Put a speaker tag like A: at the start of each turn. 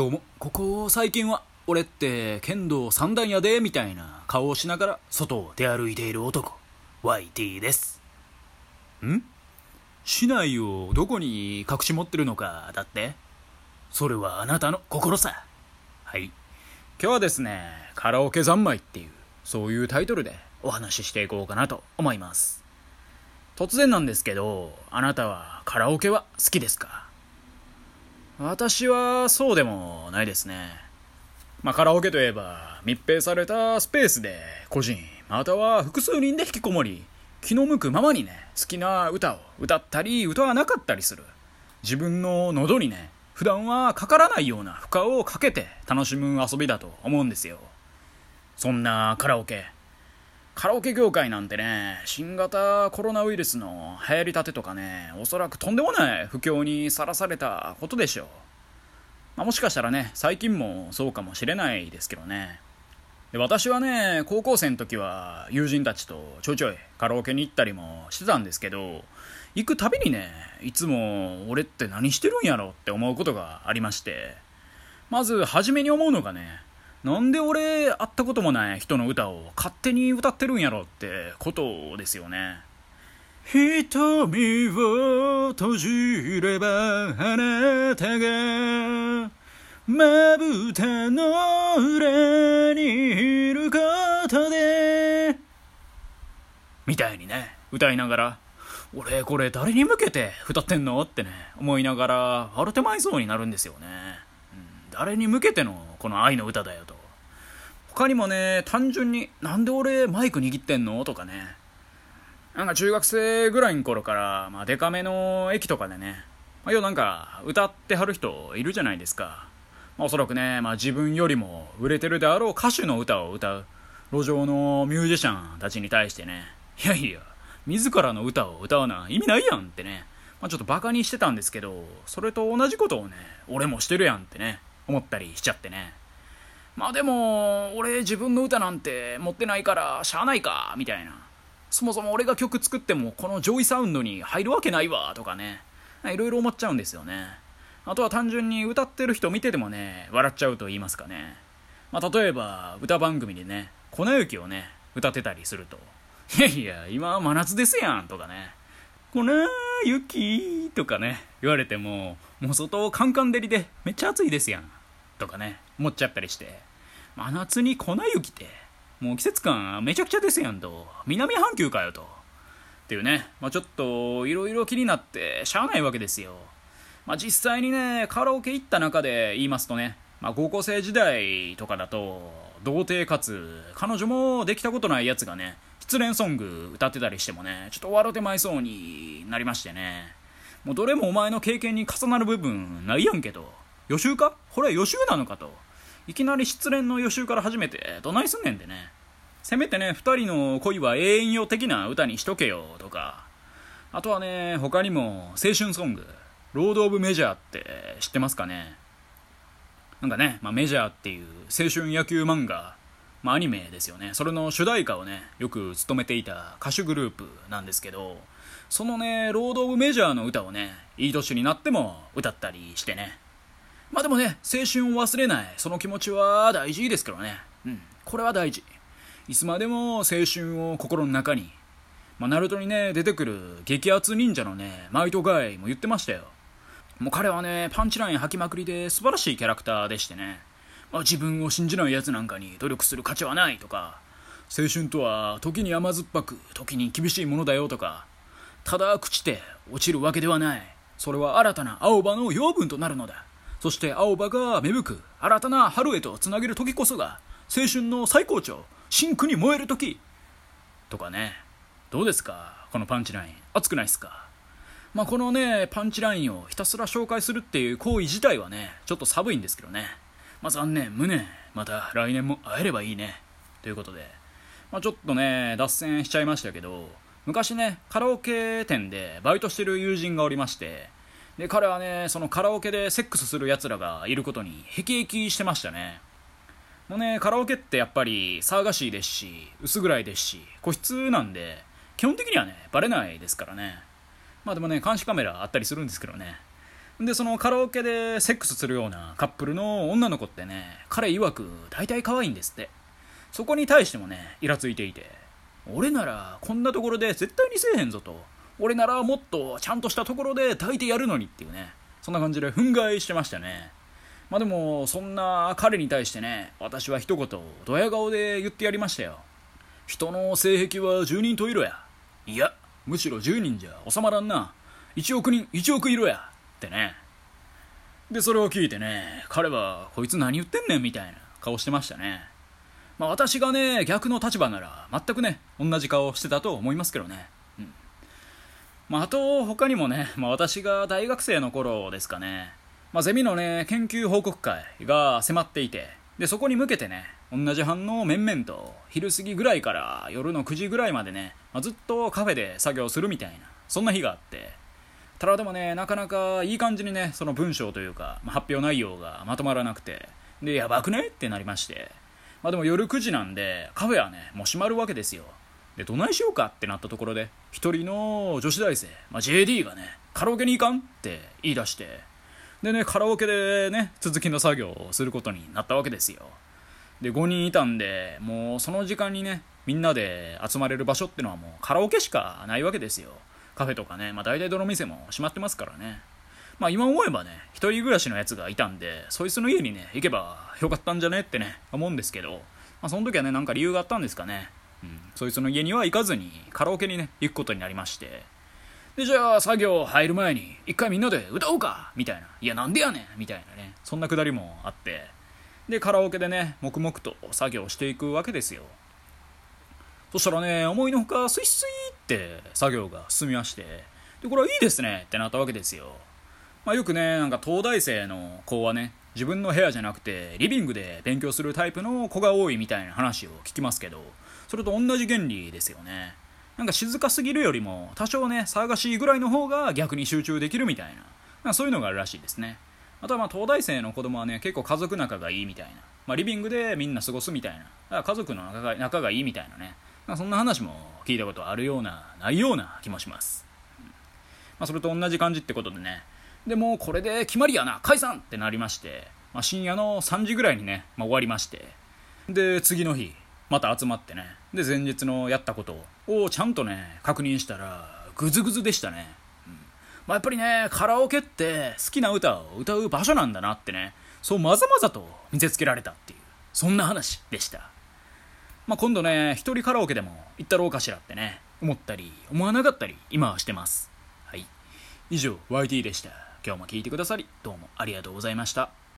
A: どうも、ここ最近は、俺って剣道三段やで、みたいな顔をしながら外を出歩いている男、YT です。ん？市内をどこに隠し持ってるのか、だってそれはあなたの心さ。はい。今日はですね、カラオケ三昧っていう、そういうタイトルでお話ししていこうかなと思います。突然なんですけど、あなたはカラオケは好きですか？私はそうでもないですね。まあ、カラオケといえば密閉されたスペースで個人または複数人で引きこもり気の向くままにね好きな歌を歌ったり歌わなかったりする。自分の喉にね普段はかからないような負荷をかけて楽しむ遊びだと思うんですよ。そんなカラオケ。カラオケ業界なんてね新型コロナウイルスの流行りたてとかねおそらくとんでもない不況にさらされたことでしょう。まあ、もしかしたらね最近もそうかもしれないですけどね。で私はね高校生の時は友人たちとちょいちょいカラオケに行ったりもしてたんですけど行くたびにねいつも俺って何してるんやろって思うことがありましてまず初めに思うのがねなんで俺会ったこともない人の歌を勝手に歌ってるんやろってことですよね。瞳を閉じればあなたがまぶたの裏にいることでみたいにね歌いながら俺これ誰に向けて歌ってんのってね思いながら笑ってまいそうになるんですよね、うん、誰に向けてのこの愛の歌だよと。他にもね単純になんで俺マイク握ってんの？とかね。なんか中学生ぐらいの頃から、まあ、デカめの駅とかでね、まあ、要なんか歌ってはる人いるじゃないですか。まあ、おそらくね、まあ、自分よりも売れてるであろう歌手の歌を歌う路上のミュージシャンたちに対してね、いやいや、自らの歌を歌うな意味ないやんってね、まあ、ちょっとバカにしてたんですけど、それと同じことをね、俺もしてるやんってね、思ったりしちゃってね。まあでも、俺自分の歌なんて持ってないからしゃあないか、みたいな。そもそも俺が曲作ってもこの上位サウンドに入るわけないわとかね。いろいろ思っちゃうんですよね。あとは単純に歌ってる人見ててもね笑っちゃうと言いますかね、まあ、例えば歌番組でね「粉雪」をね歌ってたりすると「いやいや今は真夏ですやん」とかね「粉雪」とかね言われてももう外カンカン照りでめっちゃ暑いですやん。とかね思っちゃったりして真夏に粉雪ってもう季節感めちゃくちゃですやんと。南半球かよと。っていうね、まあ、ちょっといろいろ気になってしゃあないわけですよ。まあ、実際にね、カラオケ行った中で言いますとね、まあ、高校生時代とかだと、童貞かつ、彼女もできたことないやつがね、失恋ソング歌ってたりしてもね、ちょっと笑ってまいそうになりましてね。もうどれもお前の経験に重なる部分ないやんけと。予習か？これは予習なのかと。いきなり失恋の予習から始めてどないすんねんでね。せめてね2人の恋は永遠よ的な歌にしとけよとか。あとはね他にも青春ソングロード・オブ・メジャーって知ってますかね？なんかね、まあ、メジャーっていう青春野球漫画、まあ、アニメですよね。それの主題歌をねよく務めていた歌手グループなんですけどそのねロード・オブ・メジャーの歌をねいい年になっても歌ったりしてね。まあでもね、青春を忘れない、その気持ちは大事ですけどね。うん、これは大事。いつまでも青春を心の中に。まあ、ナルトにね、出てくる激アツ忍者のね、マイトガイも言ってましたよ。もう彼はね、パンチライン吐きまくりで素晴らしいキャラクターでしてね。まあ、自分を信じない奴なんかに努力する価値はないとか、青春とは時に甘酸っぱく、時に厳しいものだよとか、ただ朽ちて落ちるわけではない。それは新たな青葉の養分となるのだ。そして青葉が芽吹く新たな春へとつなげる時こそが青春の最高潮真紅に燃える時。とかね。どうですか？このパンチライン。熱くないっすか？まあこのねパンチラインをひたすら紹介するっていう行為自体はねちょっと寒いんですけどね。まあ残念。無念。また来年も会えればいいね。ということで。まあちょっとね脱線しちゃいましたけど昔ねカラオケ店でバイトしてる友人がおりましてで彼はねそのカラオケでセックスするやつらがいることにへきへきしてましたね。もうねカラオケってやっぱり騒がしいですし薄暗いですし個室なんで基本的にはねバレないですからね。まあでもね監視カメラあったりするんですけどね。でそのカラオケでセックスするようなカップルの女の子ってね彼曰く大体可愛いんですって。そこに対してもねイラついていて俺ならこんなところで絶対にせえへんぞと。俺ならもっとちゃんとしたところで抱いてやるのにっていうね。そんな感じで憤慨してましたね。まあでもそんな彼に対してね私は一言ドヤ顔で言ってやりましたよ。人の性癖は10人といろや。いやむしろ10人じゃ収まらんな。1億人1億いろや。ってね。でそれを聞いてね彼はこいつ何言ってんねんみたいな顔してましたね。まあ私がね逆の立場なら全くね同じ顔してたと思いますけどね。まああと他にもね、まあ、私が大学生の頃ですかね。まあ、ゼミのね研究報告会が迫っていてでそこに向けてね同じ班の面々と昼過ぎぐらいから夜の9時ぐらいまでね、まあ、ずっとカフェで作業するみたいなそんな日があって。ただでもねなかなかいい感じにねその文章というか、まあ、発表内容がまとまらなくてでやばくね？ってなりまして。まあでも夜9時なんでカフェはねもう閉まるわけですよ。でどないしようかってなったところで一人の女子大生、まあ、JD がねカラオケに行かんって言い出してでねカラオケでね続きの作業をすることになったわけですよ。で5人いたんでもうその時間にねみんなで集まれる場所ってのはもうカラオケしかないわけですよ。カフェとかね、まあ、大体どの店も閉まってますからね。まあ今思えばね一人暮らしのやつがいたんでそいつの家にね行けばよかったんじゃねってね思うんですけど、まあ、その時はねなんか理由があったんですかね。そいつの家には行かずにカラオケにね行くことになりまして。でじゃあ作業入る前に一回みんなで歌おうか。みたいな。いやなんでやねん。みたいなね。そんなくだりもあって。でカラオケでね黙々と作業していくわけですよ。そしたらね思いのほかスイスイって作業が進みまして。でこれはいいですねってなったわけですよ、まあ、よくねなんか東大生の子はね自分の部屋じゃなくてリビングで勉強するタイプの子が多いみたいな話を聞きますけどそれと同じ原理ですよね。なんか静かすぎるよりも多少ね騒がしいぐらいの方が逆に集中できるみたいな、まあ、そういうのがあるらしいですね。あとはまあ東大生の子供はね結構家族仲がいいみたいな、まあ、リビングでみんな過ごすみたいな。だから家族の仲が仲がいいみたいなね、まあ、そんな話も聞いたことあるようなないような気もします、まあ、それと同じ感じってことでね。でもこれで決まりやな。解散ってなりまして、まあ、深夜の3時ぐらいにね、まあ、終わりまして。で次の日また集まってね。で前日のやったことをちゃんとね確認したらグズグズでしたね、うん。まあ、やっぱりねカラオケって好きな歌を歌う場所なんだなってねそうまざまざと見せつけられたっていうそんな話でした、まあ、今度ね一人カラオケでも行ったろうかしらってね思ったり思わなかったり今はしてます。はい。以上 YT でした。今日も聞いてくださりどうもありがとうございました。